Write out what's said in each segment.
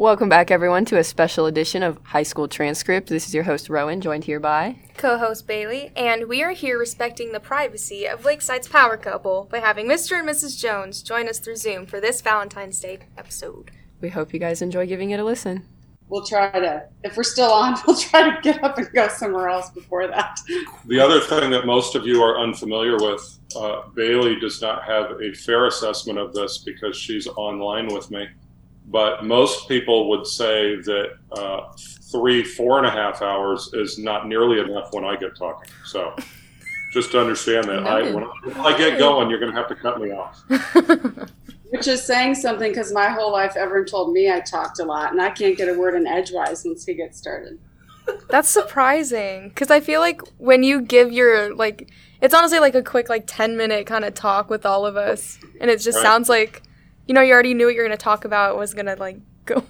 Welcome back, everyone, to a special edition of High School Transcript. This is your host, Rowan, joined here by co host Bailey, and we are here respecting the privacy of Lakeside's power couple by having Mr. and Mrs. Jones join us through Zoom for this Valentine's Day episode. We hope you guys enjoy giving it a listen. We'll try to, if we're still on, we'll try to get up and go somewhere else before that. The other thing that most of you are unfamiliar with uh, Bailey does not have a fair assessment of this because she's online with me but most people would say that uh, three, four and a half hours is not nearly enough when I get talking. So just to understand that I, when, I, when I get going, you're going to have to cut me off. Which is saying something because my whole life, everyone told me I talked a lot, and I can't get a word in edgewise once he gets started. That's surprising because I feel like when you give your like, it's honestly like a quick like ten minute kind of talk with all of us, and it just right. sounds like you know, you already knew what you're going to talk about was going to like go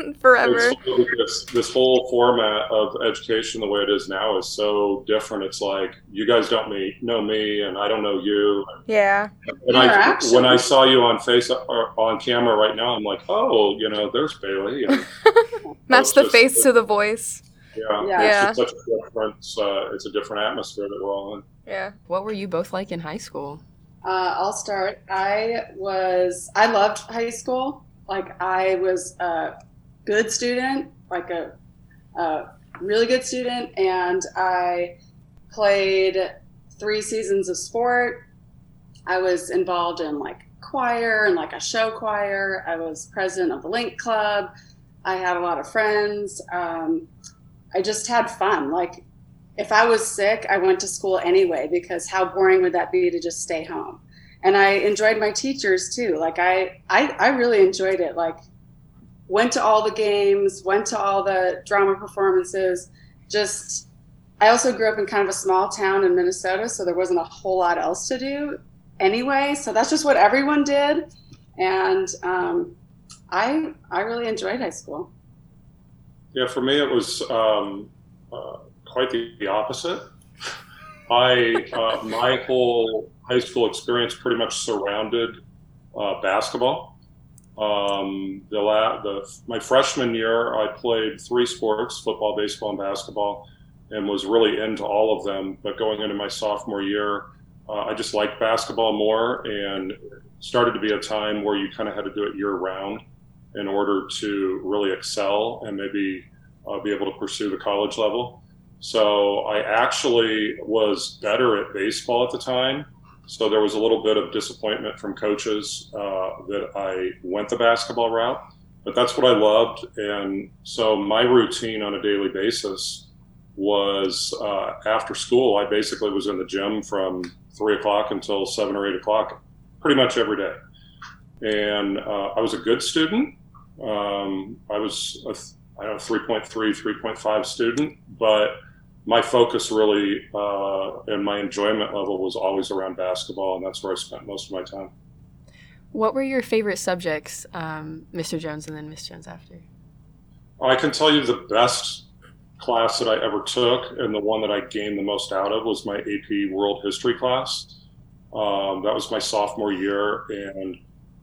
on forever. This, this whole format of education, the way it is now, is so different. It's like you guys don't me, know me, and I don't know you. Yeah. And I, when I saw you on face or on camera right now, I'm like, oh, you know, there's Bailey. Match the just, face to the voice. Yeah, yeah. It's such a different. Uh, it's a different atmosphere that we're all in. Yeah. What were you both like in high school? Uh, I'll start. I was, I loved high school. Like, I was a good student, like a, a really good student, and I played three seasons of sport. I was involved in like choir and like a show choir. I was president of the Link Club. I had a lot of friends. Um, I just had fun. Like if I was sick, I went to school anyway because how boring would that be to just stay home? And I enjoyed my teachers too. Like I, I, I really enjoyed it. Like went to all the games, went to all the drama performances. Just, I also grew up in kind of a small town in Minnesota, so there wasn't a whole lot else to do anyway. So that's just what everyone did, and um, I, I really enjoyed high school. Yeah, for me it was um, uh, quite the, opposite. I uh, my whole high school experience pretty much surrounded uh, basketball. Um, the, la- the my freshman year, I played three sports: football, baseball, and basketball, and was really into all of them. But going into my sophomore year, uh, I just liked basketball more, and started to be a time where you kind of had to do it year round in order to really excel and maybe uh, be able to pursue the college level. So I actually was better at baseball at the time. So there was a little bit of disappointment from coaches uh, that I went the basketball route, but that's what I loved. And so my routine on a daily basis was uh, after school, I basically was in the gym from three o'clock until seven or eight o'clock, pretty much every day. And uh, I was a good student. Um, I was a, I don't know, 3.3, 3.5 student, but my focus really uh, and my enjoyment level was always around basketball, and that's where I spent most of my time. What were your favorite subjects, um, Mr. Jones, and then Miss Jones after? I can tell you the best class that I ever took, and the one that I gained the most out of was my AP World History class. Um, that was my sophomore year, and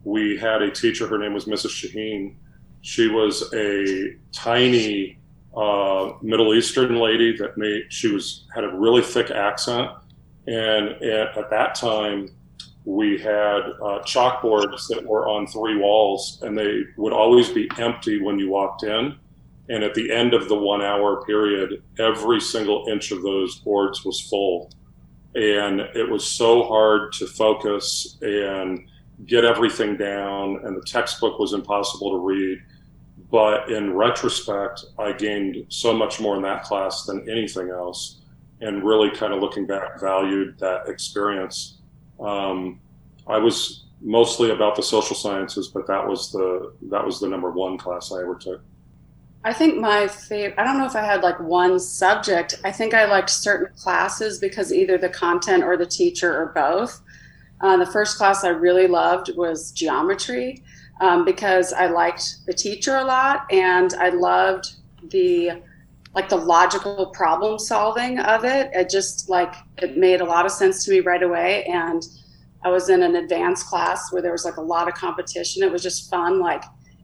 we had a teacher. Her name was Mrs. Shaheen. She was a tiny uh, Middle Eastern lady that made she was had a really thick accent, and at, at that time we had uh, chalkboards that were on three walls, and they would always be empty when you walked in. And at the end of the one hour period, every single inch of those boards was full. And it was so hard to focus and get everything down, and the textbook was impossible to read. But in retrospect, I gained so much more in that class than anything else, and really kind of looking back, valued that experience. Um, I was mostly about the social sciences, but that was the that was the number one class I ever took. I think my favorite, I don't know if I had like one subject. I think I liked certain classes because either the content or the teacher or both. Uh, the first class I really loved was geometry um, because I liked the teacher a lot and I loved the like the logical problem solving of it. It just like it made a lot of sense to me right away. And I was in an advanced class where there was like a lot of competition. It was just fun. Like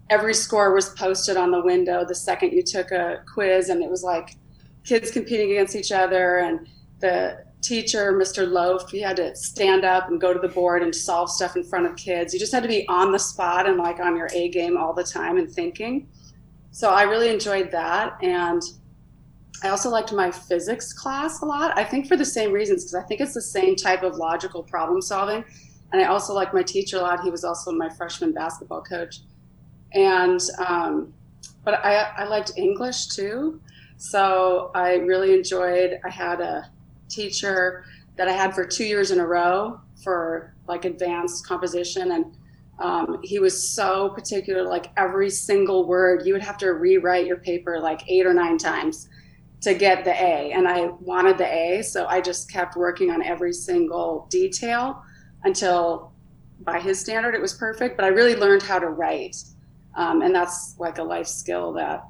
every score was posted on the window the second you took a quiz, and it was like kids competing against each other. And the teacher, Mr. Loaf, he had to stand up and go to the board and solve stuff in front of kids. You just had to be on the spot and like on your A game all the time and thinking. So I really enjoyed that. And I also liked my physics class a lot. I think for the same reasons, because I think it's the same type of logical problem solving. And I also liked my teacher a lot. He was also my freshman basketball coach. And, um, but I, I liked English too. So I really enjoyed, I had a teacher that I had for two years in a row for like advanced composition. And um, he was so particular, like every single word, you would have to rewrite your paper like eight or nine times to get the A. And I wanted the A. So I just kept working on every single detail until by his standard it was perfect. But I really learned how to write. Um, and that's like a life skill that,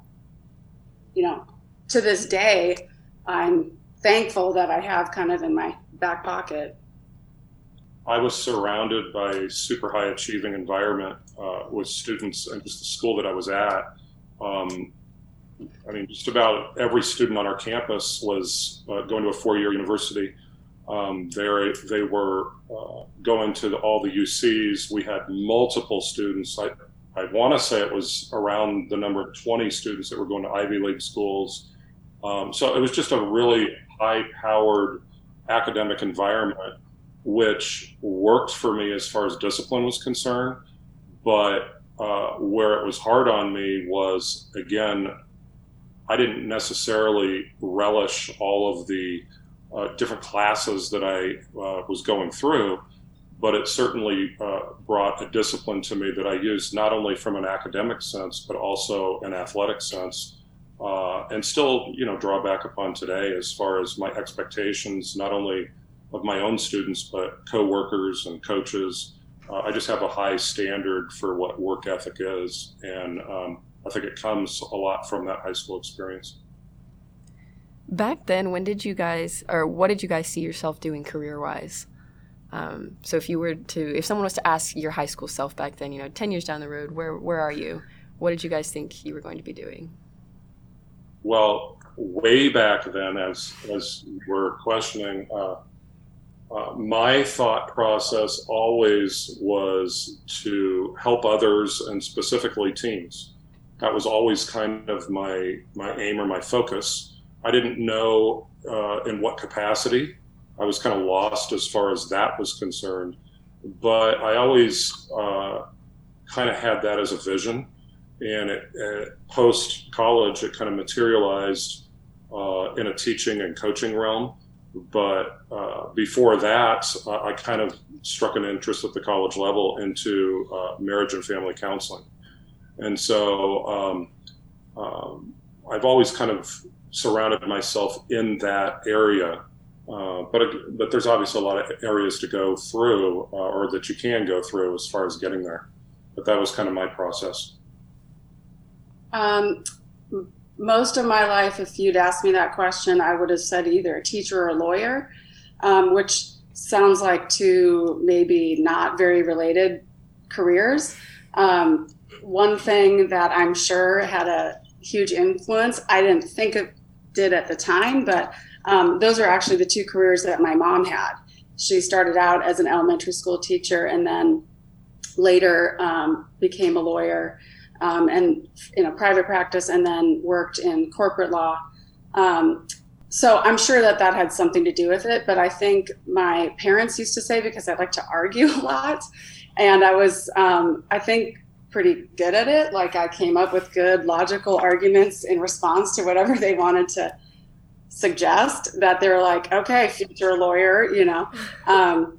you know, to this day, I'm thankful that I have kind of in my back pocket. I was surrounded by a super high achieving environment uh, with students and just the school that I was at. Um, I mean, just about every student on our campus was uh, going to a four year university. Um, they, they were uh, going to the, all the UCs. We had multiple students. I, I want to say it was around the number of 20 students that were going to Ivy League schools. Um, so it was just a really high powered academic environment, which worked for me as far as discipline was concerned. But uh, where it was hard on me was, again, I didn't necessarily relish all of the uh, different classes that I uh, was going through, but it certainly uh, brought a discipline to me that I used not only from an academic sense, but also an athletic sense uh, and still, you know, draw back upon today as far as my expectations, not only of my own students, but coworkers and coaches. Uh, I just have a high standard for what work ethic is, and um, I think it comes a lot from that high school experience. Back then, when did you guys, or what did you guys see yourself doing career-wise? Um, so, if you were to, if someone was to ask your high school self back then, you know, ten years down the road, where where are you? What did you guys think you were going to be doing? Well, way back then, as as we're questioning, uh, uh, my thought process always was to help others and specifically teens. That was always kind of my my aim or my focus. I didn't know uh, in what capacity. I was kind of lost as far as that was concerned, but I always uh, kind of had that as a vision and it, it post college it kind of materialized uh, in a teaching and coaching realm. But uh, before that uh, i kind of struck an interest at the college level into uh, marriage and family counseling. And so um, um, i've always kind of surrounded myself in that area uh, but but there's obviously a lot of areas to go through uh, or that you can go through as far as getting there. But that was kind of my process um, most of my life, if you'd asked me that question, I would have said either a teacher or a lawyer, um, which sounds like two maybe not very related careers. Um, one thing that I'm sure had a huge influence, I didn't think it did at the time, but um, those are actually the two careers that my mom had. She started out as an elementary school teacher and then later um, became a lawyer um, and in a private practice and then worked in corporate law. Um, so I'm sure that that had something to do with it. But I think my parents used to say because I like to argue a lot, and I was, um, I think, pretty good at it. Like I came up with good logical arguments in response to whatever they wanted to suggest. That they were like, okay, future lawyer, you know. Um,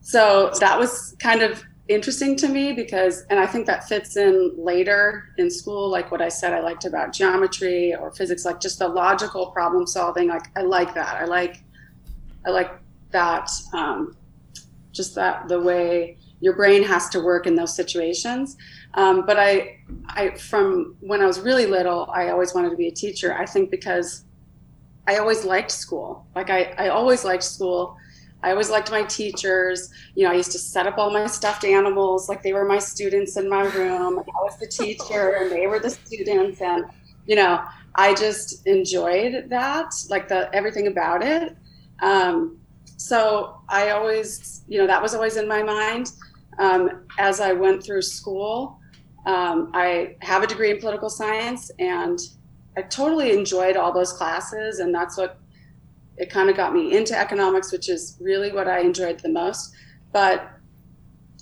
so that was kind of interesting to me because, and I think that fits in later in school, like what I said I liked about geometry or physics, like just the logical problem solving. Like I like that. I like, I like that, um, just that the way your brain has to work in those situations. Um, but I, I, from when I was really little, I always wanted to be a teacher. I think because I always liked school. Like I, I always liked school. I always liked my teachers. You know, I used to set up all my stuffed animals like they were my students in my room. I was the teacher and they were the students. And, you know, I just enjoyed that, like the everything about it. Um, so I always, you know, that was always in my mind. Um, as I went through school, um, I have a degree in political science and I totally enjoyed all those classes. And that's what it kind of got me into economics, which is really what I enjoyed the most. But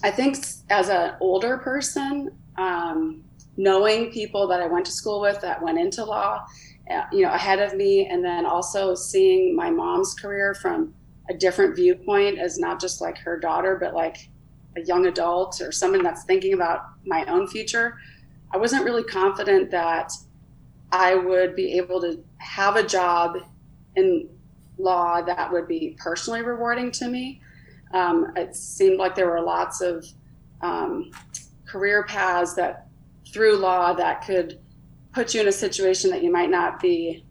I think as an older person, um, knowing people that I went to school with that went into law, uh, you know, ahead of me, and then also seeing my mom's career from a different viewpoint as not just like her daughter, but like a young adult or someone that's thinking about my own future, I wasn't really confident that I would be able to have a job in law that would be personally rewarding to me. Um, it seemed like there were lots of um, career paths that through law that could put you in a situation that you might not be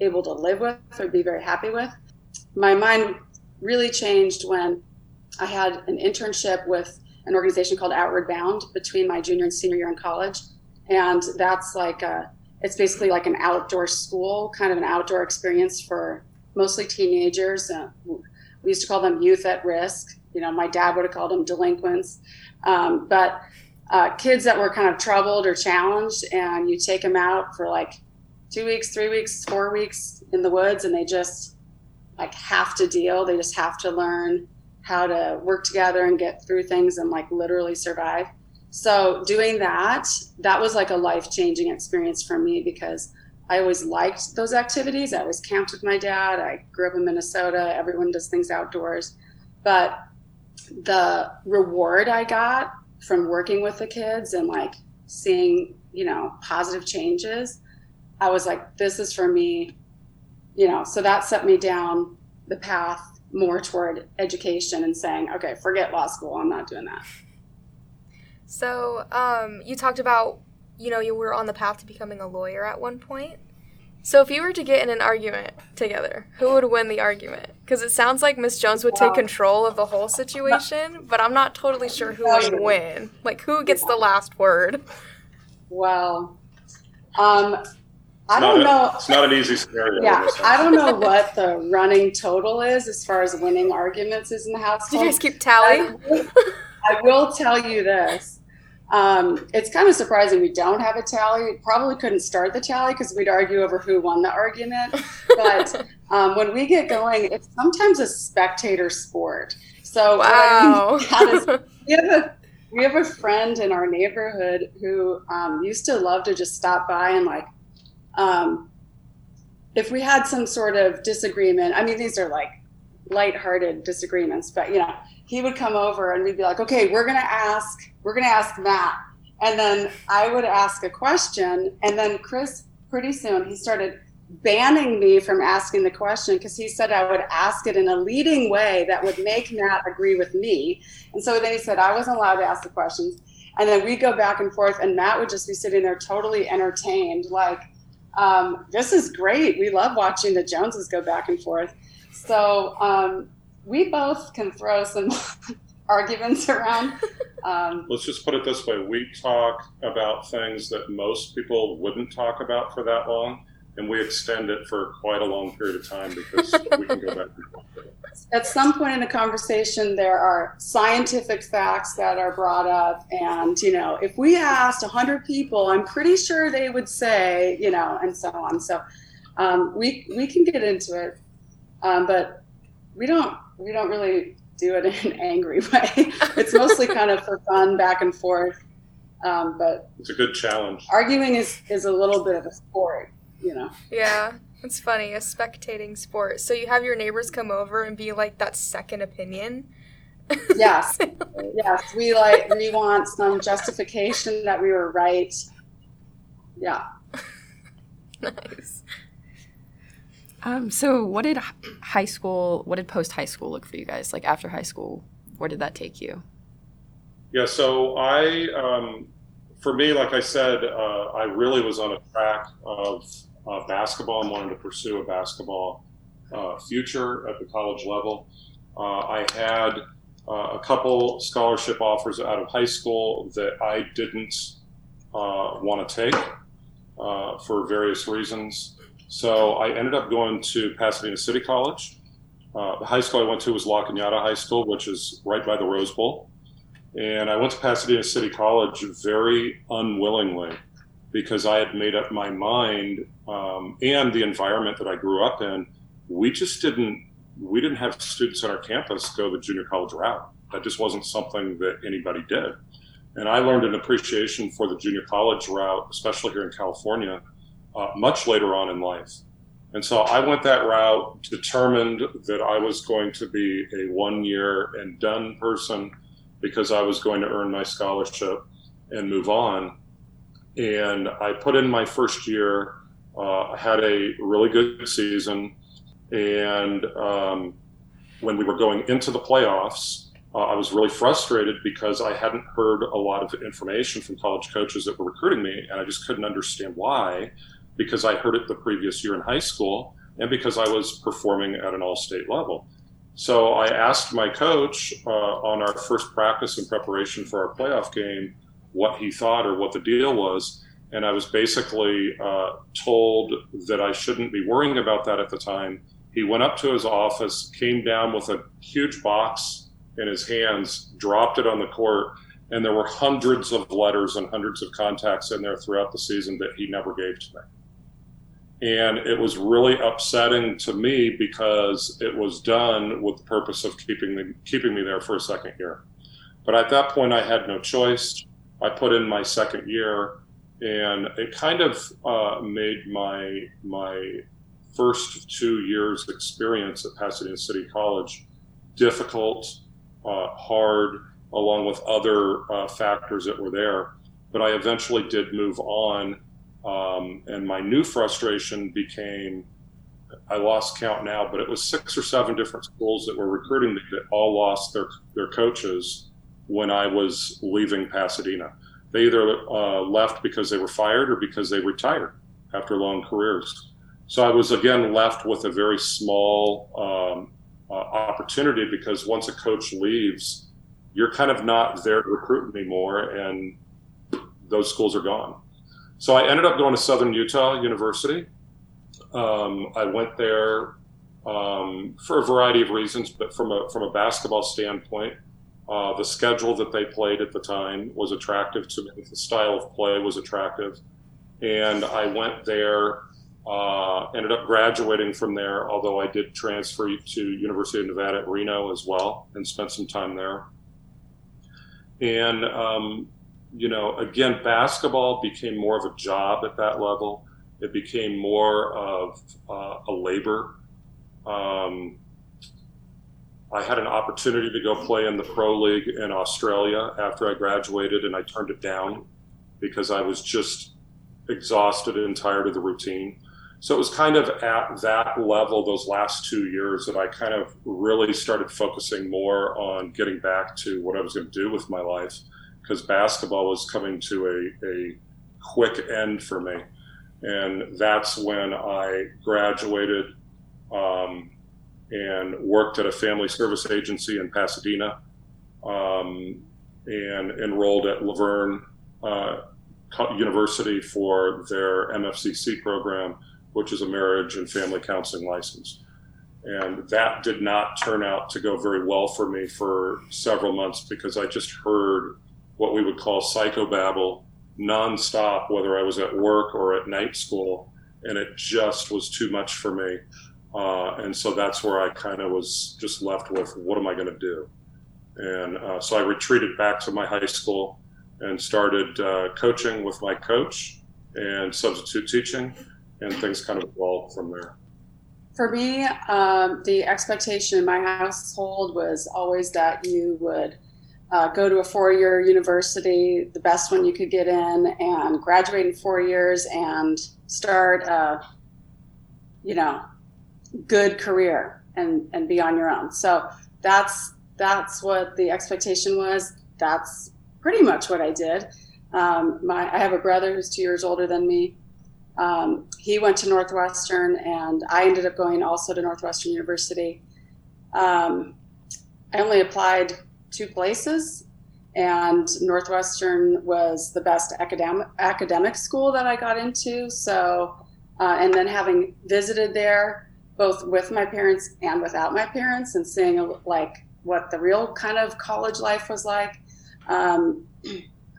able to live with or be very happy with. My mind really changed when I had an internship with an organization called Outward Bound between my junior and senior year in college. And that's like a, it's basically like an outdoor school, kind of an outdoor experience for mostly teenagers. Uh, we used to call them youth at risk. You know, my dad would have called them delinquents. Um, but uh, kids that were kind of troubled or challenged, and you take them out for like two weeks, three weeks, four weeks in the woods, and they just like have to deal. They just have to learn how to work together and get through things and like literally survive. So doing that, that was like a life changing experience for me because I always liked those activities. I always camped with my dad. I grew up in Minnesota. Everyone does things outdoors. But the reward I got from working with the kids and like seeing, you know, positive changes, I was like, this is for me, you know, so that set me down the path more toward education and saying, okay, forget law school. I'm not doing that. So, um, you talked about you know, you were on the path to becoming a lawyer at one point. So if you were to get in an argument together, who would win the argument? Because it sounds like Miss Jones would take control of the whole situation, but I'm not totally sure who would win. Like who gets the last word? Well, um, I don't a, know. It's not an easy scenario. Yeah, I don't know what the running total is as far as winning arguments is in the house. Do you guys keep tally? I will, I will tell you this. Um, it's kind of surprising we don't have a tally. Probably couldn't start the tally because we'd argue over who won the argument. But um, when we get going, it's sometimes a spectator sport. So wow. I mean, we have a we have a friend in our neighborhood who um, used to love to just stop by and like um, if we had some sort of disagreement. I mean, these are like lighthearted disagreements, but you know, he would come over and we'd be like, okay, we're gonna ask, we're gonna ask Matt, and then I would ask a question, and then Chris, pretty soon, he started banning me from asking the question because he said I would ask it in a leading way that would make Matt agree with me, and so then he said I wasn't allowed to ask the questions, and then we go back and forth, and Matt would just be sitting there totally entertained, like. Um, this is great. We love watching the Joneses go back and forth. So um, we both can throw some arguments around. Um, Let's just put it this way: we talk about things that most people wouldn't talk about for that long, and we extend it for quite a long period of time because we can go back and forth. At some point in the conversation, there are scientific facts that are brought up, and you know, if we asked hundred people, I'm pretty sure they would say, you know, and so on. So um, we we can get into it, um, but we don't we don't really do it in an angry way. it's mostly kind of for fun, back and forth. Um, but it's a good challenge. Arguing is is a little bit of a sport, you know. Yeah, it's funny, a spectating sport. So you have your neighbors come over and be like that second opinion. yes, yes. We like we want some justification that we were right. Yeah. nice. Um, so what did high school, what did post high school look for you guys? Like after high school, where did that take you? Yeah, so I, um, for me, like I said, uh, I really was on a track of uh, basketball and wanted to pursue a basketball uh, future at the college level. Uh, I had uh, a couple scholarship offers out of high school that I didn't uh, want to take for various reasons. So I ended up going to Pasadena City College. Uh, the high school I went to was La Cañada High School, which is right by the Rose Bowl. And I went to Pasadena City College very unwillingly because I had made up my mind um, and the environment that I grew up in. We just didn't we didn't have students on our campus go the junior college route. That just wasn't something that anybody did. And I learned an appreciation for the junior college route, especially here in California, uh, much later on in life. And so I went that route, determined that I was going to be a one year and done person because I was going to earn my scholarship and move on. And I put in my first year, uh, I had a really good season. And um, when we were going into the playoffs, uh, I was really frustrated because I hadn't heard a lot of information from college coaches that were recruiting me, and I just couldn't understand why, because I heard it the previous year in high school, and because I was performing at an all-state level. So I asked my coach uh, on our first practice in preparation for our playoff game what he thought or what the deal was, and I was basically uh, told that I shouldn't be worrying about that at the time. He went up to his office, came down with a huge box in his hands, dropped it on the court, and there were hundreds of letters and hundreds of contacts in there throughout the season that he never gave to me. And it was really upsetting to me because it was done with the purpose of keeping me, keeping me there for a second year. But at that point, I had no choice. I put in my second year, and it kind of uh, made my my first two years experience at Pasadena City College difficult uh, hard, along with other uh, factors that were there. But I eventually did move on, um, and my new frustration became I lost count now, but it was six or seven different schools that were recruiting me that all lost their their coaches when I was leaving Pasadena. They either uh, left because they were fired or because they retired after long careers. So I was again left with a very small um, uh, opportunity because once a coach leaves, you're kind of not there to recruit anymore, and those schools are gone. So I ended up going to Southern Utah University. Um, I went there um, for a variety of reasons, but from a from a basketball standpoint, uh, the schedule that they played at the time was attractive to me. The style of play was attractive, and I went there uh, ended up graduating from there, although I did transfer to University of Nevada at Reno as well and spent some time there. And um, you know, again, basketball became more of a job at that level. It became more of uh, a labor. Um, I had an opportunity to go play in the pro league in Australia after I graduated, and I turned it down because I was just exhausted and tired of the routine. So it was kind of at that level those last two years that I kind of really started focusing more on getting back to what I was going to do with my life because basketball was coming to a, a quick end for me. And that's when I graduated um, and worked at a family service agency in Pasadena um, and enrolled at La Verne uh, University for their MFCC program which is a marriage and family counseling license. And that did not turn out to go very well for me for several months because I just heard what we would call psychobabble nonstop, whether I was at work or at night school, and it just was too much for me. Uh, and so that's where I kind of was just left with what am I going to do? And uh, so I retreated back to my high school and started uh, coaching with my coach and substitute teaching and things kind of evolved from there. For me, um, the expectation in my household was always that you would uh, go to a four-year university, the best one you could get in, and graduate in four years and start a, you know, good career and and be on your own. So that's that's what the expectation was. That's pretty much what I did. Um, my I have a brother who's two years older than me. Um, he went to Northwestern, and I ended up going also to Northwestern University. Um, I only applied two places, and Northwestern was the best academic academic school that I got into. So, uh, and then having visited there both with my parents and without my parents, and seeing like what the real kind of college life was like. Um,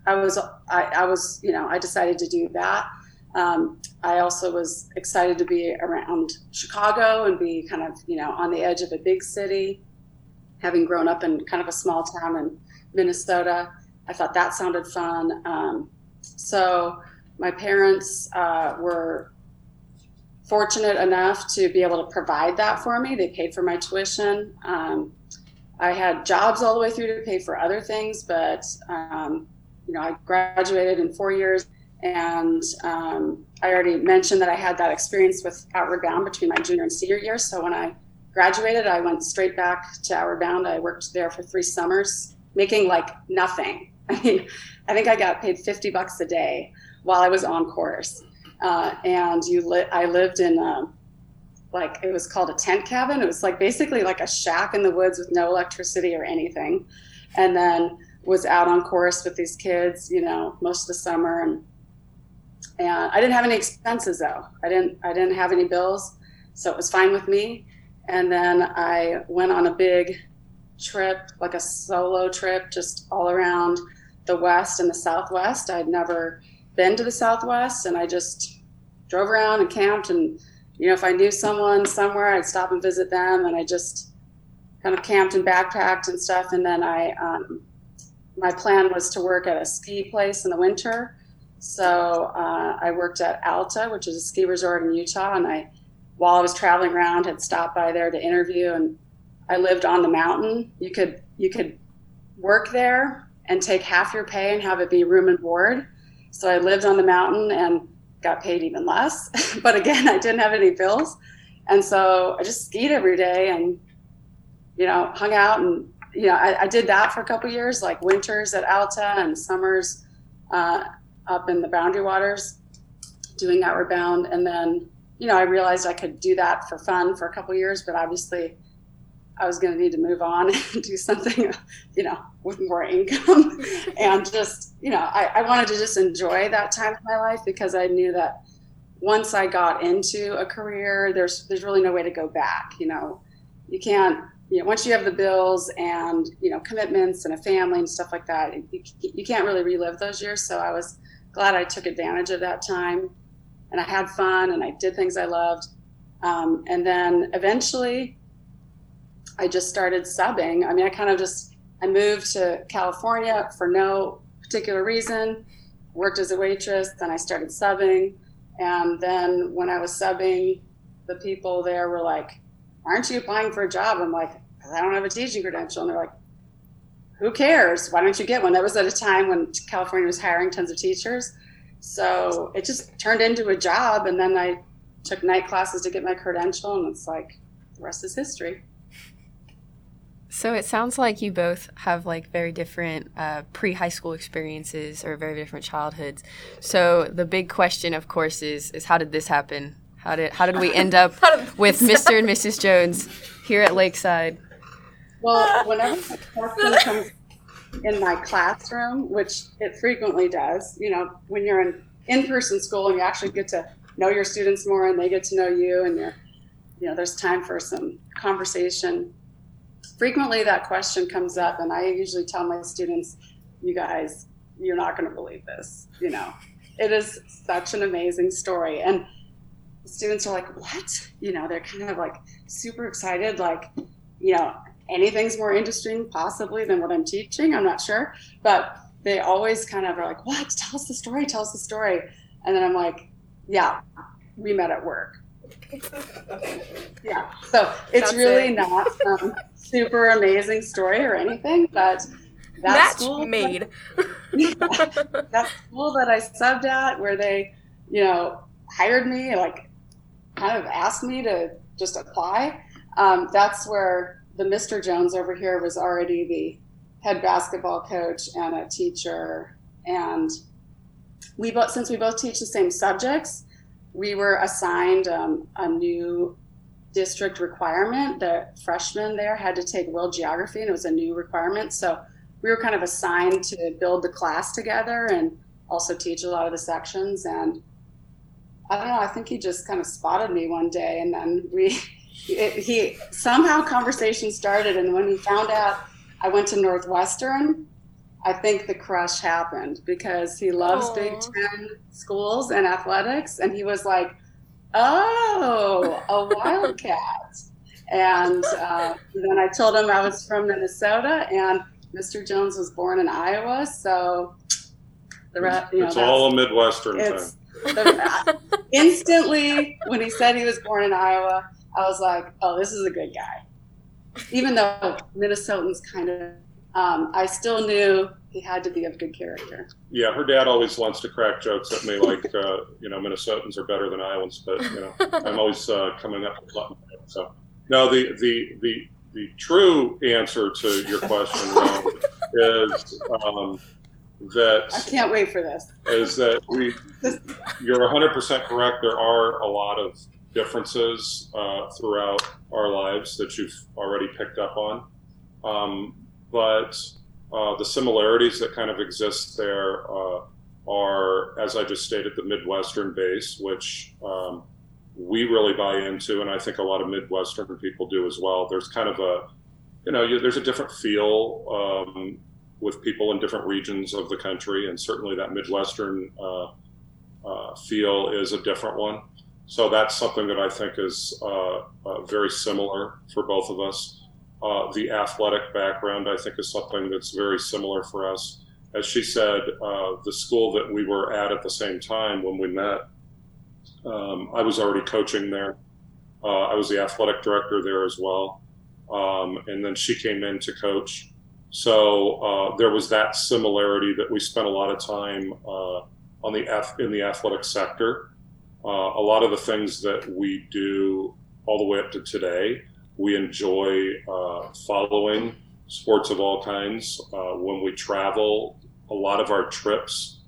I was, I, I, was, you know, I decided to do that. Um, I also was excited to be around Chicago and be kind of, you know, on the edge of a big city, having grown up in kind of a small town in Minnesota. I thought that sounded fun. Um, so my parents uh, were fortunate enough to be able to provide that for me. They paid for my tuition. Um, I had jobs all the way through to pay for other things, but um, you know, I graduated in four years, and um, I already mentioned that I had that experience with Outward Bound between my junior and senior year. So when I graduated, I went straight back to Outward Bound. I worked there for three summers, making like nothing. I mean, I think I got paid fifty bucks a day while I was on course, uh, and you li- I lived in. Uh, like it was called a tent cabin. It was like basically like a shack in the woods with no electricity or anything. And then was out on course with these kids, you know, most of the summer and and I didn't have any expenses though. I didn't I didn't have any bills, so it was fine with me. And then I went on a big trip, like a solo trip, just all around the West and the Southwest. I'd never been to the Southwest, and I just drove around and camped. And you know, if I knew someone somewhere, I'd stop and visit them. And I just kind of camped and backpacked and stuff. And then I um, my plan was to work at a ski place in the winter. So uh, I worked at Alta, which is a ski resort in Utah, and I, while I was traveling around, had stopped by there to interview. And I lived on the mountain. You could you could work there and take half your pay and have it be room and board. So I lived on the mountain and got paid even less. but again, I didn't have any bills, and so I just skied every day and you know hung out and you know, I, I, did that for a couple years, like winters at Alta and summers uh, up in the Boundary Waters, doing Outward Bound. And then, you know, I realized I could do that for fun for a couple years, but obviously I was going to need to move on and do something, you know, with more income. and just, you know, I, I wanted to just enjoy that time of my life because I knew that once I got into a career, there's there's really no way to go back. You know, you can't you know, once you have the bills and you know commitments and a family and stuff like that, you, you can't really relive those years. So I was glad I took advantage of that time, and I had fun and I did things I loved. Um, and then eventually, I just started subbing. I mean, I kind of just I moved to California for no particular reason. Worked as a waitress, then I started subbing, and then when I was subbing, the people there were like aren't you applying for a job? I'm like, I don't have a teaching credential. And they're like, who cares? Why don't you get one? That was at a time when California was hiring tons of teachers. So it just turned into a job. And then I took night classes to get my credential. And it's like, the rest is history. So it sounds like you both have like very different uh, pre-high school experiences or very different childhoods. So the big question, of course, is is how did this happen? How did how did we end up with Mr. and Mrs. Jones here at Lakeside? Well, whenever question comes in my classroom, which it frequently does, you know, when you're in in-person school and you actually get to know your students more and they get to know you and you're you know there's time for some conversation frequently that question comes up and i usually tell my students you guys you're not going to believe this you know it is such an amazing story and students are like, what? You know, they're kind of like super excited, like, you know, anything's more interesting possibly than what I'm teaching. I'm not sure. But they always kind of are like, what? Tell us the story, tell us the story. And then I'm like, yeah, we met at work. yeah. So it's That's really it. not um, super amazing story or anything, but that school made. that, that school that I subbed at where they, you know, hired me, like kind of asked me to just apply. Um, that's where the Mr. Jones over here was already the head basketball coach and a teacher. And we both, since we both teach the same subjects, we were assigned um, a new district requirement. The freshmen there had to take world geography, and it was a new requirement. So we were kind of assigned to build the class together and also teach a lot of the sections. And I don't know, I think he just kind of spotted me one day, and then we. It, he somehow conversation started, and when he found out I went to Northwestern, I think the crush happened because he loves Aww. Big Ten schools and athletics, and he was like, "Oh, a Wildcat." and uh, then I told him I was from Minnesota, and Mr. Jones was born in Iowa, so the rest, you know, it's that's- all a Midwestern it's thing. the, instantly when he said he was born in Iowa, I was like, "Oh, this is a good guy." Even though Minnesotans kind of, um, I still knew he had to be of good character. Yeah, her dad always wants to crack jokes at me, like uh, you know, Minnesotans are better than Iowans, but you know, I'm always uh, coming up with something. So, no, the the the the true answer to your question Ron, is um, that I can't wait for this. is that we you're 100% correct. There are a lot of differences uh, throughout our lives that you've already picked up on, um, but uh, the similarities that kind of exist there uh, are, as I just stated, the Midwestern base, which um, we really buy into, and I think a lot of Midwestern people do as well. There's kind of a, you know, you, there's a different feel um, with people in different regions of the country, and certainly that Midwestern uh, uh, feel is a different one. So that's something that I think is uh, uh, very similar for both of us. Uh, the athletic background, I think, is something that's very similar for us. As she said, uh, the school that we were at at the same time when we met, um, I was already coaching there. Uh, I was the athletic director there as well. Um, and then she came in to coach. So uh, there was that similarity that we spent a lot of time on the ath- in the athletic sector. Uh, a lot of the things that we do all the way up to today, we enjoy uh, following sports of all kinds. Uh, when we travel, a lot of our trips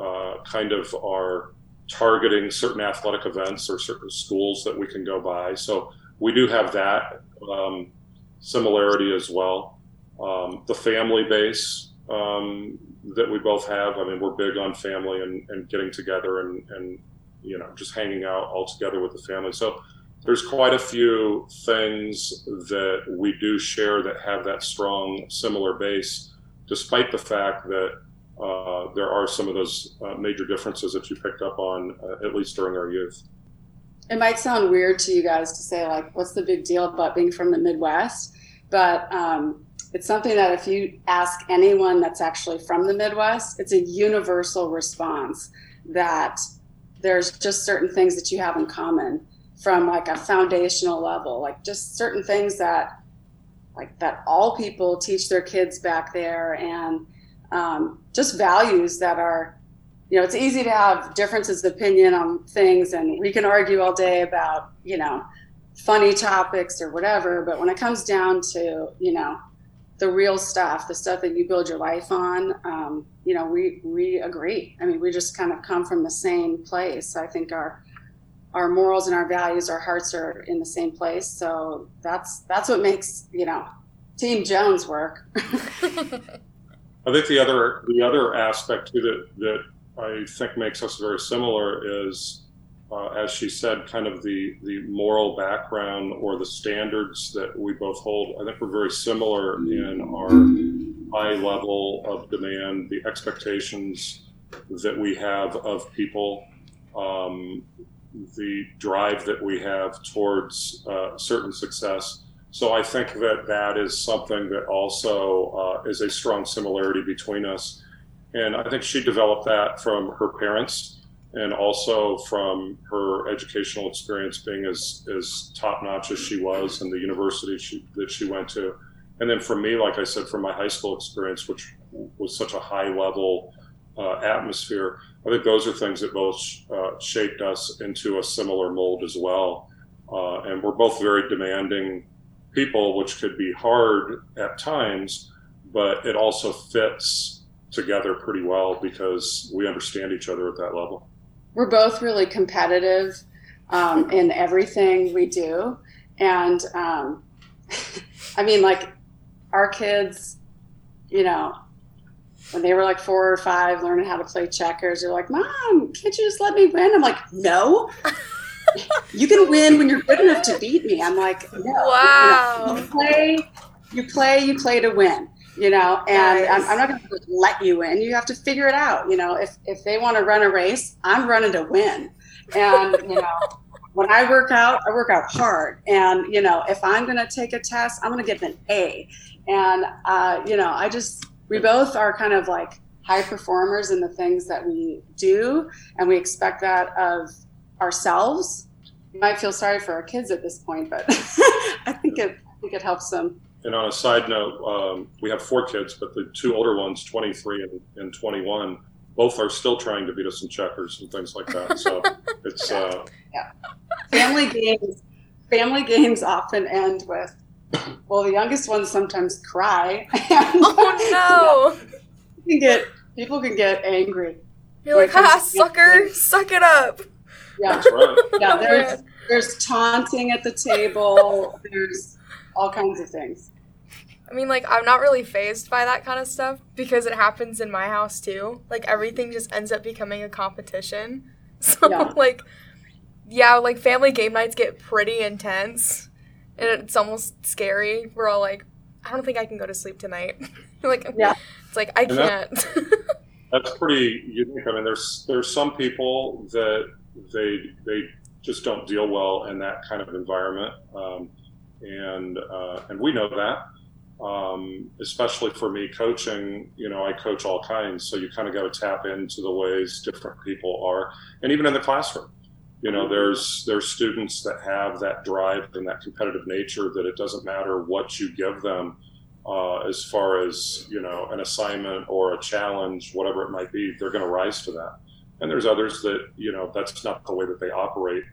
uh, kind of are targeting certain athletic events or certain schools that we can go by. So we do have that um, similarity as well. Um, the family base um, that we both have, I mean, we're big on family and, and getting together and, and, you know, just hanging out all together with the family. So there's quite a few things that we do share that have that strong similar base, despite the fact that uh, there are some of those uh, major differences that you picked up on, uh, at least during our youth. It might sound weird to you guys to say, like, what's the big deal about being from the Midwest? But um, it's something that if you ask anyone that's actually from the Midwest, it's a universal response that there's just certain things that you have in common from like a foundational level, like just certain things that like that all people teach their kids back there and um, just values that are you know it's easy to have differences of opinion on things and we can argue all day about you know funny topics or whatever but when it comes down to you know the real stuff the stuff that you build your life on um, you know we we agree. I mean we just kind of come from the same place. I think our our morals and our values our hearts are in the same place. So that's that's what makes you know team jones work. I think the other the other aspect too that that I think makes us very similar is, uh, as she said, kind of the the moral background or the standards that we both hold. I think we're very similar in our high level of demand, the expectations that we have of people, um, the drive that we have towards uh, certain success. So I think that that is something that also uh, is a strong similarity between us. And I think she developed that from her parents and also from her educational experience being as, as top notch as she was and the university she, that she went to. And then for me, like I said, from my high school experience, which was such a high level uh, atmosphere, I think those are things that both uh, shaped us into a similar mold as well. Uh, and we're both very demanding people, which could be hard at times, but it also fits together pretty well because we understand each other at that level. We're both really competitive um, in everything we do. And um, I mean, like our kids, you know, when they were like four or five, learning how to play checkers, they're like, "Mom, can't you just let me win?" I'm like, "No." you can win when you're good enough to beat me. I'm like, no. Wow. You, play, you play, you play to win. You know, and Nice. I'm, I'm not going to let you win. You have to figure it out. You know, if if they want to run a race, I'm running to win. And you know, when I work out, I work out hard. And you know, if I'm going to take a test, I'm going to get an A. And uh, you know, I just we both are kind of like high performers in the things that we do, and we expect that of ourselves. We might feel sorry for our kids at this point, but I think it I think it helps them. And on a side note, um, we have four kids, but the two older ones, 23 and, and 21, both are still trying to beat us in checkers and things like that. So it's uh, Family games family games often end with well, the youngest ones sometimes cry. And, Oh no! you can get people can get angry. You're like, ha, sucker, suck it up. Yeah, that's right. yeah. There's there's taunting at the table. There's all kinds of things. I mean, like, I'm not really fazed by that kind of stuff because it happens in my house too. Like, everything just ends up becoming a competition. So, Yeah. like, yeah, like, family game nights get pretty intense and it's almost scary. We're all like, I don't think I can go to sleep tonight. like, Yeah. it's like, I And can't. That's pretty unique. I mean, there's there's some people that they they just don't deal well in that kind of environment, um, and uh, and we know that. Um, especially for me coaching, you know, I coach all kinds, so you kind of got to tap into the ways different people are, and even in the classroom, you know, there's there's students that have that drive and that competitive nature that it doesn't matter what you give them, uh, as far as you know an assignment or a challenge, whatever it might be, they're going to rise to that. And there's others that you know that's not the way that they operate.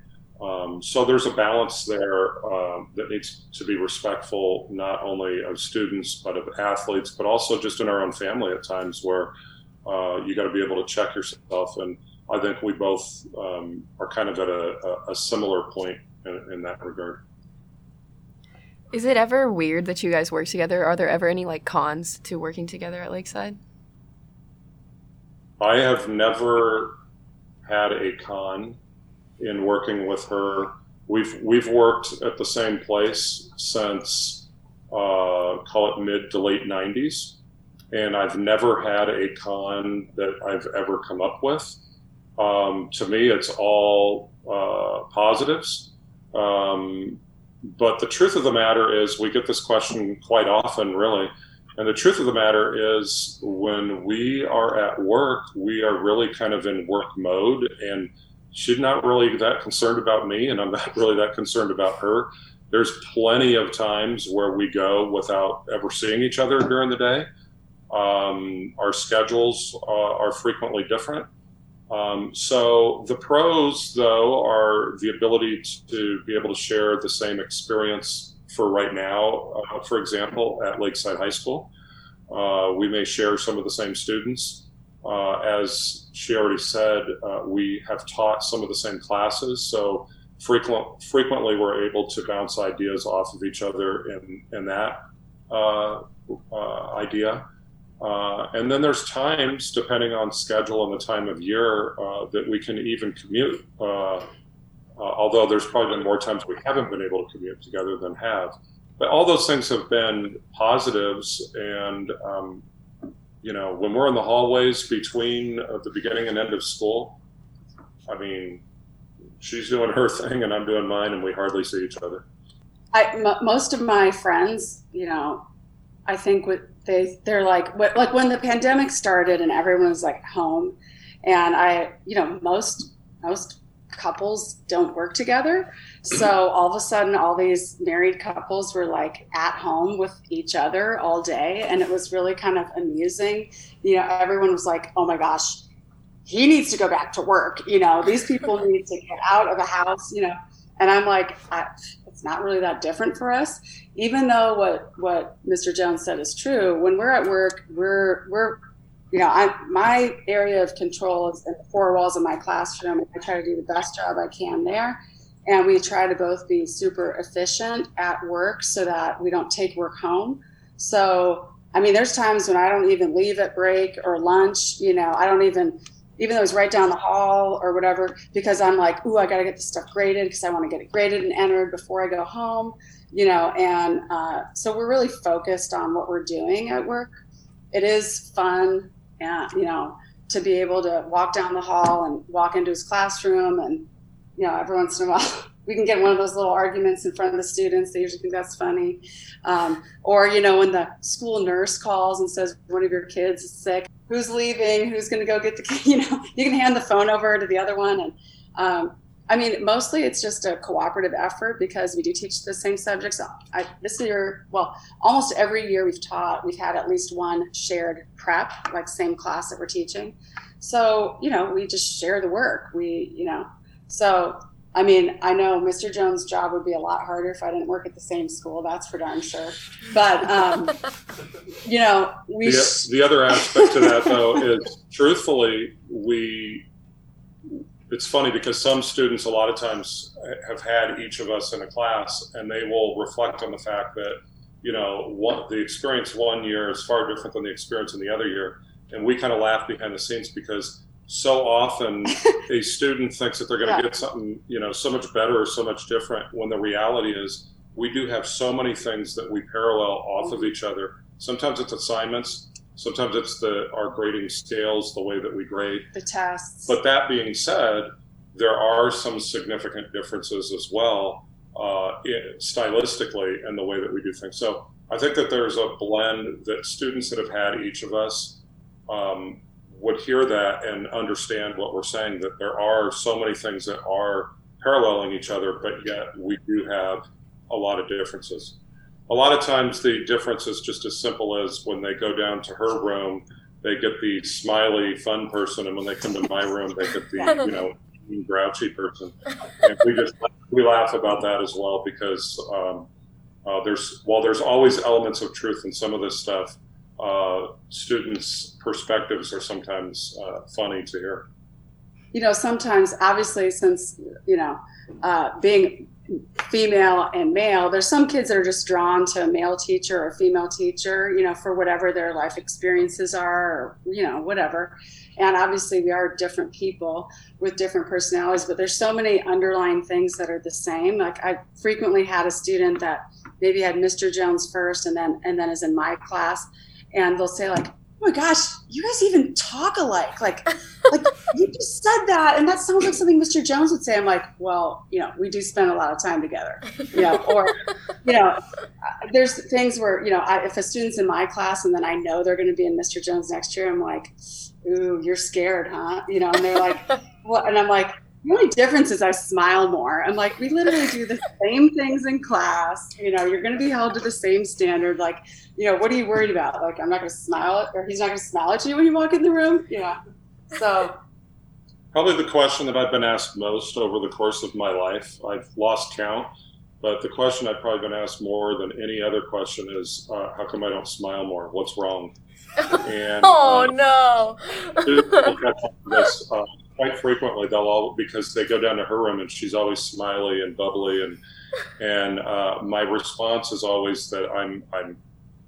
Um, so there's a balance there um, that needs to be respectful not only of students but of athletes, but also just in our own family at times where uh, you got to be able to check yourself. And I think we both um, are kind of at a, a, a similar point in, in that regard. Is it ever weird that you guys work together? Are there ever any like cons to working together at Lakeside? I have never had a con in working with her. We've we've worked at the same place since uh, call it mid to late '90s, and I've never had a con that I've ever come up with. Um, to me, it's all uh, positives. Um, but the truth of the matter is, we get this question quite often, really. And the truth of the matter is, when we are at work, we are really kind of in work mode, and she's not really that concerned about me, and I'm not really that concerned about her. There's plenty of times where we go without ever seeing each other during the day. Um, our schedules uh, are frequently different. Um, so the pros, though, are the ability to be able to share the same experience for right now. Uh, for example, at Lakeside High School, uh, we may share some of the same students. Uh, as she already said, uh, we have taught some of the same classes, so frequent, frequently we're able to bounce ideas off of each other in, in that uh, uh, idea. Uh, and then there's times, depending on schedule and the time of year, uh, that we can even commute. Uh, uh, although there's probably been more times we haven't been able to commute together than have. But all those things have been positives. And, um, you know, when we're in the hallways between uh, the beginning and end of school, I mean, she's doing her thing and I'm doing mine, and we hardly see each other. I, m- most of my friends, you know, I think what they they're like what, like when the pandemic started and everyone was like home, and I, you know, most most couples don't work together, so all of a sudden all these married couples were like at home with each other all day, and it was really kind of amusing. You know, everyone was like, "Oh my gosh." He needs to go back to work. You know, these people need to get out of the house. You know, and I'm like, I, it's not really that different for us even though what what mr jones said is true when we're at work we're we're you know i my area of control is in the four walls of my classroom i try to do the best job i can there and we try to both be super efficient at work so that we don't take work home. So, I mean, there's times when I don't even leave at break or lunch. You know, I don't even, even though it's right down the hall or whatever, because I'm like, ooh, I got to get this stuff graded because I want to get it graded and entered before I go home. You know, and uh, so we're really focused on what we're doing at work. It is fun, and you know, to be able to walk down the hall and walk into his classroom and you know, every once in a while we can get one of those little arguments in front of the students. They usually think that's funny. Um, or, you know, when the school nurse calls and says one of your kids is sick, who's leaving? Who's going to go get the, you know, you can hand the phone over to the other one. And um, I mean, mostly it's just a cooperative effort because we do teach the same subjects. I, this year, well, almost every year we've taught, we've had at least one shared prep, like same class that we're teaching. So, you know, we just share the work. We, you know, so, I mean, I know Mr. Jones' job would be a lot harder if I didn't work at the same school. That's for darn sure. But, um, you know, we. The, sh- the other aspect to that, though, is truthfully, we. It's funny because some students, a lot of times, have had each of us in a class, and they will reflect on the fact that, you know, what the experience one year is far different than the experience in the other year. And we kind of laugh behind the scenes because so often a student thinks that they're going to yeah. get something you know so much better or so much different when the reality is we do have so many things that we parallel off of each other. Sometimes it's assignments sometimes it's the our grading scales the way that we grade. The tests but that being said there are some significant differences as well uh, stylistically in the way that we do things. So i think that there's a blend that students that have had each of us um, would hear that and understand what we're saying that there are so many things that are paralleling each other, but yet we do have a lot of differences. A lot of times the difference is just as simple as when they go down to her room, they get the smiley, fun person, and when they come to my room, they get the you know grouchy person. And we just we laugh about that as well because um, uh, there's while there's always elements of truth in some of this stuff, uh, students' perspectives are sometimes uh, funny to hear. You know, sometimes, obviously, since, you know, uh, being female and male, there's some kids that are just drawn to a male teacher or female teacher, you know, for whatever their life experiences are or, you know, whatever. And obviously, we are different people with different personalities, but there's so many underlying things that are the same. Like, I frequently had a student that maybe had Mr. Jones first and then and then is in my class and they'll say like, "Oh my gosh, you guys even talk alike!" Like, like you just said that, and that sounds like something Mr. Jones would say. I'm like, well, you know, we do spend a lot of time together, you know, or, you know, uh, there's things where you know, I, if a student's in my class and then I know they're going to be in Mr. Jones next year, I'm like, ooh, you're scared, huh? You know, and they're like, what? And I'm like the only difference is I smile more. I'm like, we literally do the same things in class. You know, you're going to be held to the same standard. Like, you know, what are you worried about? Like, I'm not going to smile, or he's not going to smile at you when you walk in the room. Yeah. So, probably the question that I've been asked most over the course of my life, I've lost count, but the question I've probably been asked more than any other question is, uh, how come I don't smile more? What's wrong? And, oh um, no! this, uh, quite frequently they'll all because they go down to her room and she's always smiley and bubbly and and uh, my response is always that I'm I'm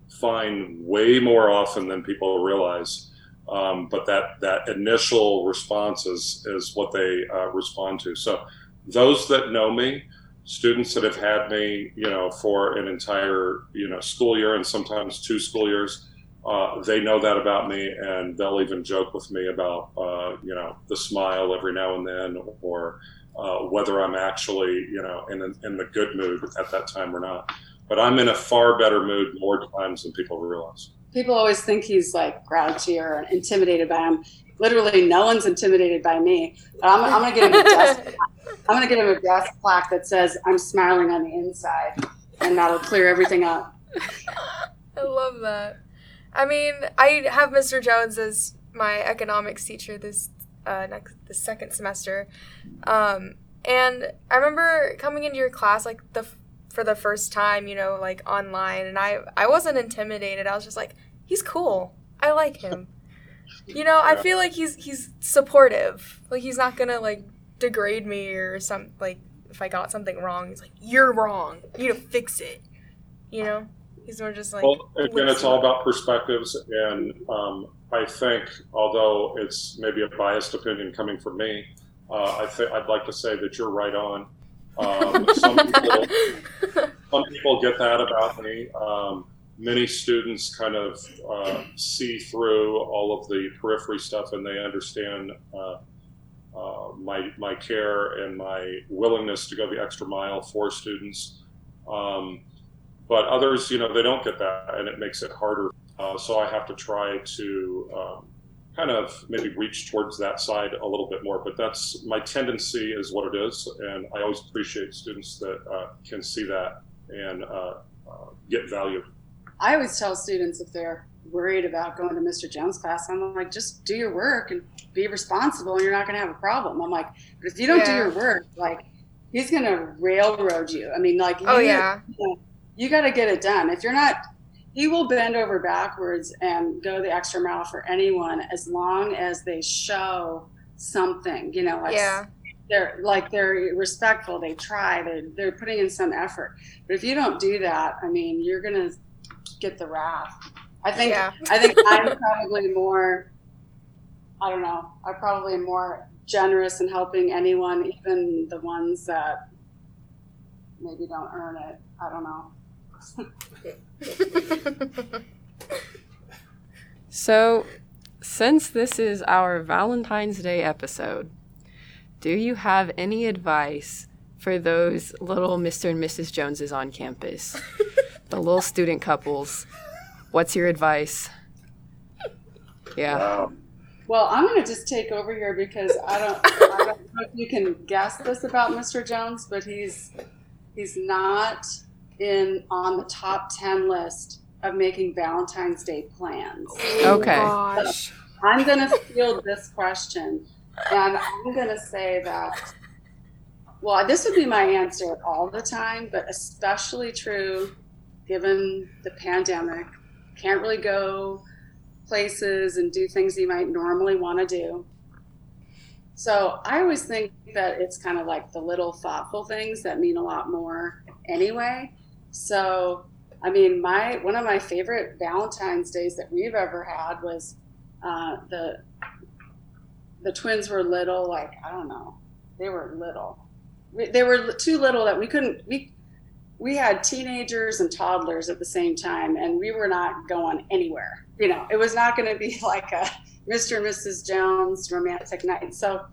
fine way more often than people realize. Um, but that that initial response is is what they uh, respond to. So those that know me, students that have had me, you know, for an entire you know school year and sometimes two school years, uh, they know that about me, and they'll even joke with me about uh, you know the smile every now and then, or uh, whether I'm actually you know in in the good mood at that time or not. But I'm in a far better mood more times than people realize. People always think he's like grouchy or intimidated by him. Literally, no one's intimidated by me. But I'm, I'm gonna get him a desk. I'm gonna get him a desk plaque that says "I'm smiling on the inside," and that'll clear everything up. I love that. I mean, I have Mr. Jones as my economics teacher this uh, next the second semester, um, and I remember coming into your class like the for the first time, you know, like online, and I I wasn't intimidated. I was just like, he's cool. I like him. You know, I feel like he's he's supportive. Like he's not gonna like degrade me or some like if I got something wrong, he's like, "You're wrong. You need to fix it." You know, he's more just like. Well, again, it's all about perspectives, and um, I think, although it's maybe a biased opinion coming from me, uh, I think I'd like to say that you're right on. Um, some, people, some people get that about me. Um, many students kind of uh, see through all of the periphery stuff, and they understand uh, uh, my my care and my willingness to go the extra mile for students. Um, but others, you know, they don't get that, and it makes it harder. Uh, so I have to try to um, kind of maybe reach towards that side a little bit more. But that's my tendency, is what it is, and I always appreciate students that uh, can see that and uh, uh, get value. I always tell students if they're worried about going to Mr. Jones' class, I'm like, just do your work and be responsible, and you're not going to have a problem. I'm like, but if you don't yeah. do your work, like he's going to railroad you. I mean, like, oh you, yeah, you, know, you got to get it done. If you're not he will bend over backwards and go the extra mile for anyone as long as they show something you know like yeah. they're like they're respectful they try they're, they're putting in some effort. But if you don't do that i mean you're gonna get the wrath. I think yeah. i think i'm probably more i don't know I'm probably more generous in helping anyone even the ones that maybe don't earn it. I don't know so, since this is our Valentine's Day episode, do you have any advice for those little Mr. and Mrs. Joneses on campus? the little student couples. What's your advice? Yeah. Wow. Well, I'm going to just take over here because I don't, I don't know if you can guess this about Mr. Jones, but he's he's not in on the top 10 list of making Valentine's Day plans. Oh, okay. Oh, so I'm going to field this question, and I'm going to say that, well, this would be my answer all the time, but especially true given the pandemic. Can't really go places and do things you might normally want to do. So I always think that it's kind of like the little thoughtful things that mean a lot more anyway. So, I mean, my one of my favorite Valentine's days that we've ever had was uh, the the twins were little, like I don't know, they were little. They were too little that we couldn't we we had teenagers and toddlers at the same time, and we were not going anywhere. You know, it was not going to be like a Mr. and Mrs. Jones romantic night. So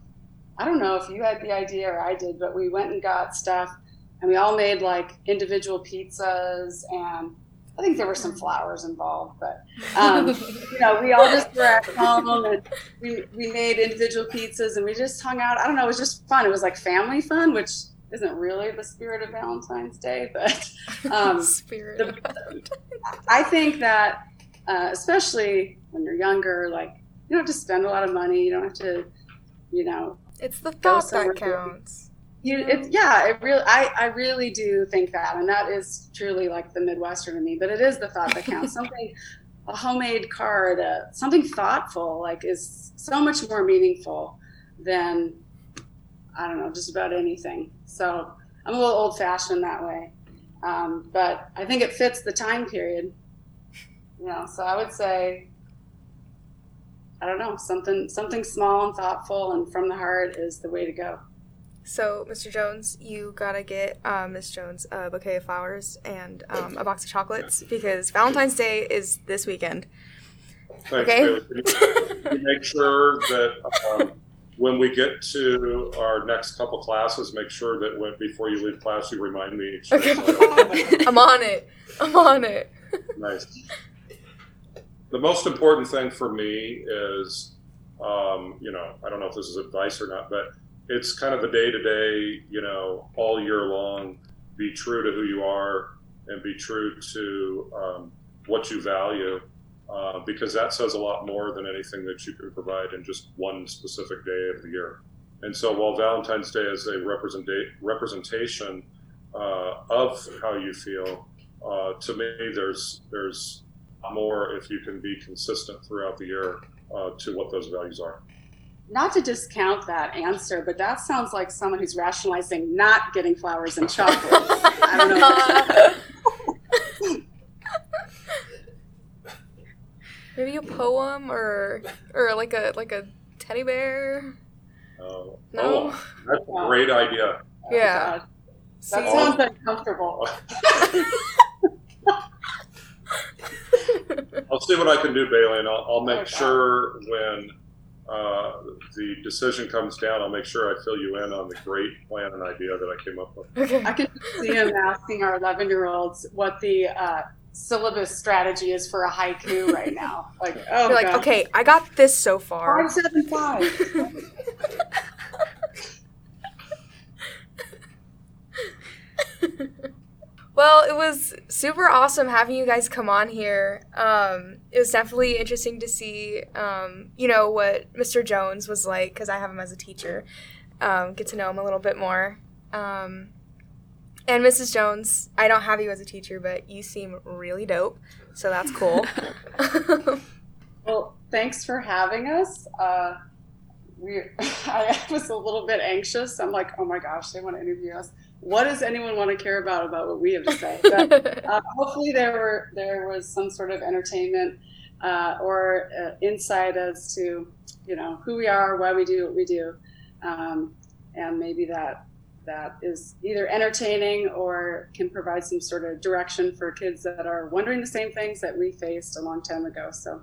I don't know if you had the idea or I did, but we went and got stuff and we all made like individual pizzas and I think there were some flowers involved, but um, you know, we all just were at home and we, we made individual pizzas and we just hung out. I don't know, it was just fun. It was like family fun, which isn't really the spirit of Valentine's Day, but um, spirit. The, I think that uh, especially when you're younger, like you don't have to spend a lot of money. You don't have to, you know, it's the thought that counts you it, yeah it really I, I really do think that and that is truly like the midwestern in me but it is the thought that counts. Something a homemade card uh, something thoughtful like is so much more meaningful than i don't know just about anything. So i'm a little old fashioned that way. Um, but i think it fits the time period. You know so i would say i don't know something something small and thoughtful and from the heart is the way to go so, Mr. Jones, you gotta get uh, Miss Jones a bouquet of flowers and um, a box of chocolates because Valentine's Day is this weekend. Thanks, okay. make sure that um, when we get to our next couple classes, make sure that when, before you leave class, you remind me. Okay. I'm on it. I'm on it. nice. The most important thing for me is, um, you know, I don't know if this is advice or not, but it's kind of a day to day, you know, all year long. Be true to who you are and be true to um, what you value, uh, because that says a lot more than anything that you can provide in just one specific day of the year. And so, while Valentine's Day is a representa- representation uh, of how you feel, uh, to me, there's there's more if you can be consistent throughout the year uh, to what those values are. Not to discount that answer, but that sounds like someone who's rationalizing not getting flowers and chocolates. I don't know. Maybe a poem or or like a like a teddy bear. Oh, No. oh, that's a great idea. Oh yeah. God, See? that sounds uncomfortable. I'll see what I can do, Bailey, and I'll, I'll oh make Okay. sure when uh, the decision comes down, I'll make sure I fill you in on the great plan and idea that I came up with. okay. I can see him asking our 11 year olds what the uh, syllabus strategy is for a haiku right now. Like, oh, You're like, God. okay, I got this so far. Five, seven, five. well, it was super awesome having you guys come on here. Um, it was definitely interesting to see, um, you know, what Mr. Jones was like because I have him as a teacher. Um, get to know him a little bit more. Um, and Mrs. Jones, I don't have you as a teacher, but you seem really dope, so that's cool. Well, thanks for having us. Uh, we, I was a little bit anxious. I'm like, oh my gosh, they want to interview us. What does anyone want to care about about what we have to say? But uh, hopefully, there were there was some sort of entertainment uh, or uh, insight as to you know who we are, why we do what we do, um, and maybe that that is either entertaining or can provide some sort of direction for kids that are wondering the same things that we faced a long time ago. So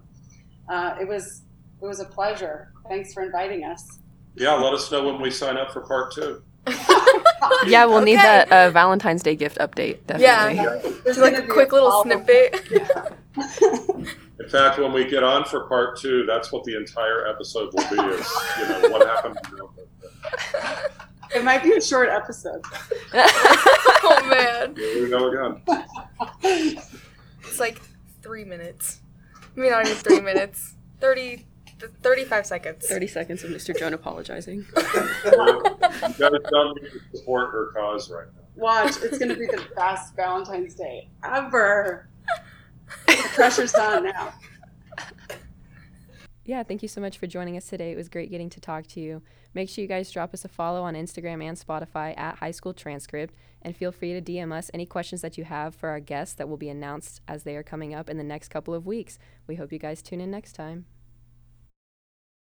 uh, it was it was a pleasure. Thanks for inviting us. Yeah, let us know when we sign up for part two. Yeah, we'll need that uh, Valentine's Day gift update. Yeah. Definitely. There's Just like gonna a quick little follow-up. snippet. In fact, when we get on for part two, that's what the entire episode will be: is you know what happened. It might be a short episode. oh man, Here we go again. it's like three minutes. Maybe not even three minutes. 30, th- 35 seconds. 30 seconds of Mr. Jones apologizing. You guys don't need to support her cause right now. Watch, it's going to be the best Valentine's Day ever. The pressure's on now. Yeah, thank you so much for joining us today. It was great getting to talk to you. Make sure you guys drop us a follow on Instagram and Spotify at High School Transcript, and feel free to DM us any questions that you have for our guests that will be announced as they are coming up in the next couple of weeks. We hope you guys tune in next time.